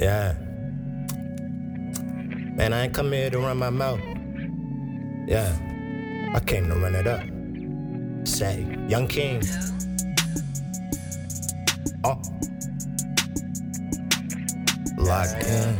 Yeah. Man, I ain't come here to run my mouth. Yeah. I came to run it up. Say, Young King. Oh. Locked in.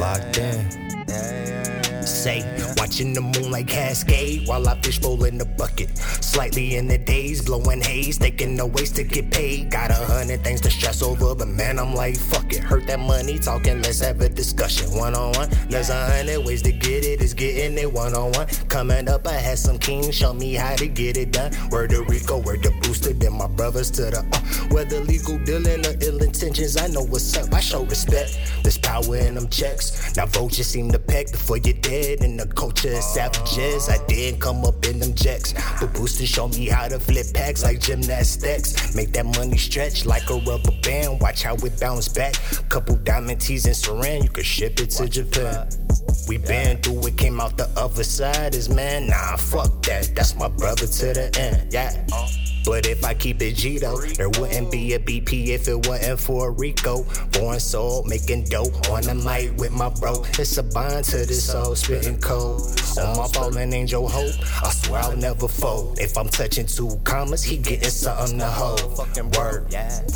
Locked in. Say, watching the moonlight cascade while I fish bowl in the bucket. Slightly in the days, blowing haze, taking no ways to get paid. Got a hundred things to stress over, but man, I'm like, fuck it. Hurt that money talking, let's have a discussion. One on one, there's a hundred ways to get it, it's getting it one on one. Coming up, I had some kings show me how to get it done. Word to Rico, word to Booster, then my brothers to the uh. Whether legal dealing or ill intentions, I know what's up. I show respect. There's power in them checks. Now vultures seem to before you're dead. In the culture of savages, I didn't come up in them jacks. But Booster show me how to flip packs like gymnastics. Make that money stretch like a rubber band. Watch how it bounce back. Couple diamond tees and saran, you could ship it to Japan. We been through it, came out the other side. Is man, nah, fuck that. That's my brother to the end, yeah. But if I keep it G though, there wouldn't be a BP if it wasn't for Rico. Born soul, making dope on the mic with my bro. It's a bond to this soul, spitting cold. On my fallen angel hope, I swear I'll never fold. If I'm touching two commas, he getting something to hold. Fucking word.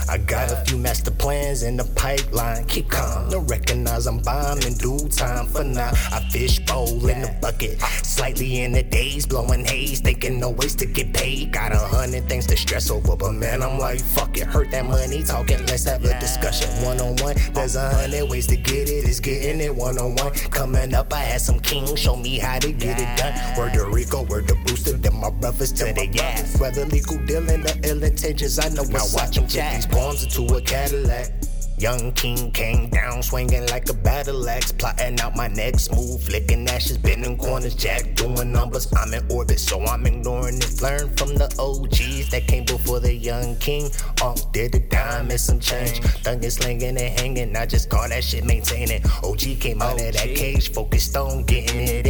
I got a few master plans in the pipeline. Keep calm, no recognize I'm bombing due time for now. I fish bowl in the bucket, slightly in the days, blowing haze, thinking no ways to get paid. Got a hundred things to stress over, but man, I'm like, fuck it, hurt that money talking. Let's have a discussion one on one. There's a hundred ways to get it, it's getting it one on one. Coming up, I had some kings show me how to get it done. Word to Rico, word to Booster, then my brothers to the yeah. Whether legal dealing or ill intentions, I know what's watch them put these bombs into a Cadillac. Young king came down swinging like a battle axe, plotting out my next move, flicking ashes, bending corners, jack doing numbers. I'm in orbit, so I'm ignoring it. Learn from the OGs that came before the young king. All did a dime and some change. Thuggin' slinging and hanging, I just call that shit maintaining. OG came out of that cage, focused on getting it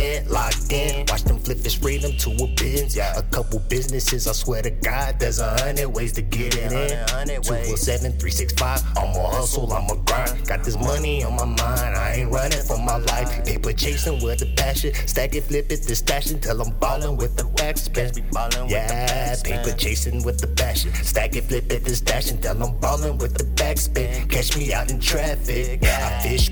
flip his freedom to a biz. Yeah. A couple businesses, I swear to God, there's a hundred ways to get it in. 247 365, I'm a hustle. I'm a grind. Got this money on my mind, I ain't running for my life. Paper chasing with the passion, stack it, flip it, the stash till I'm ballin' with the backspin. Yeah, paper chasing with the passion, stack it, flip it, the stash till I'm ballin' with the backspin. Catch me out in traffic, I fish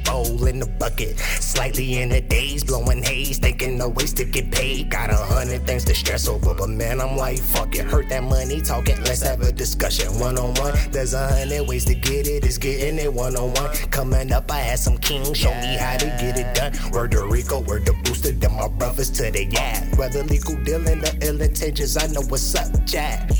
in the bucket, slightly in the days, blowing haze, thinking no ways to get paid. Got a hundred things to stress over, but man, I'm like, fuck it, hurt that money talking. Let's have a discussion one on one. There's a hundred ways to get it, it's getting it one on one. Coming up, I had some kings show me how to get it done. Word to Rico, word to Booster, then my brothers to the yeah. Whether legal dealing or ill intentions, I know what's up, Jack.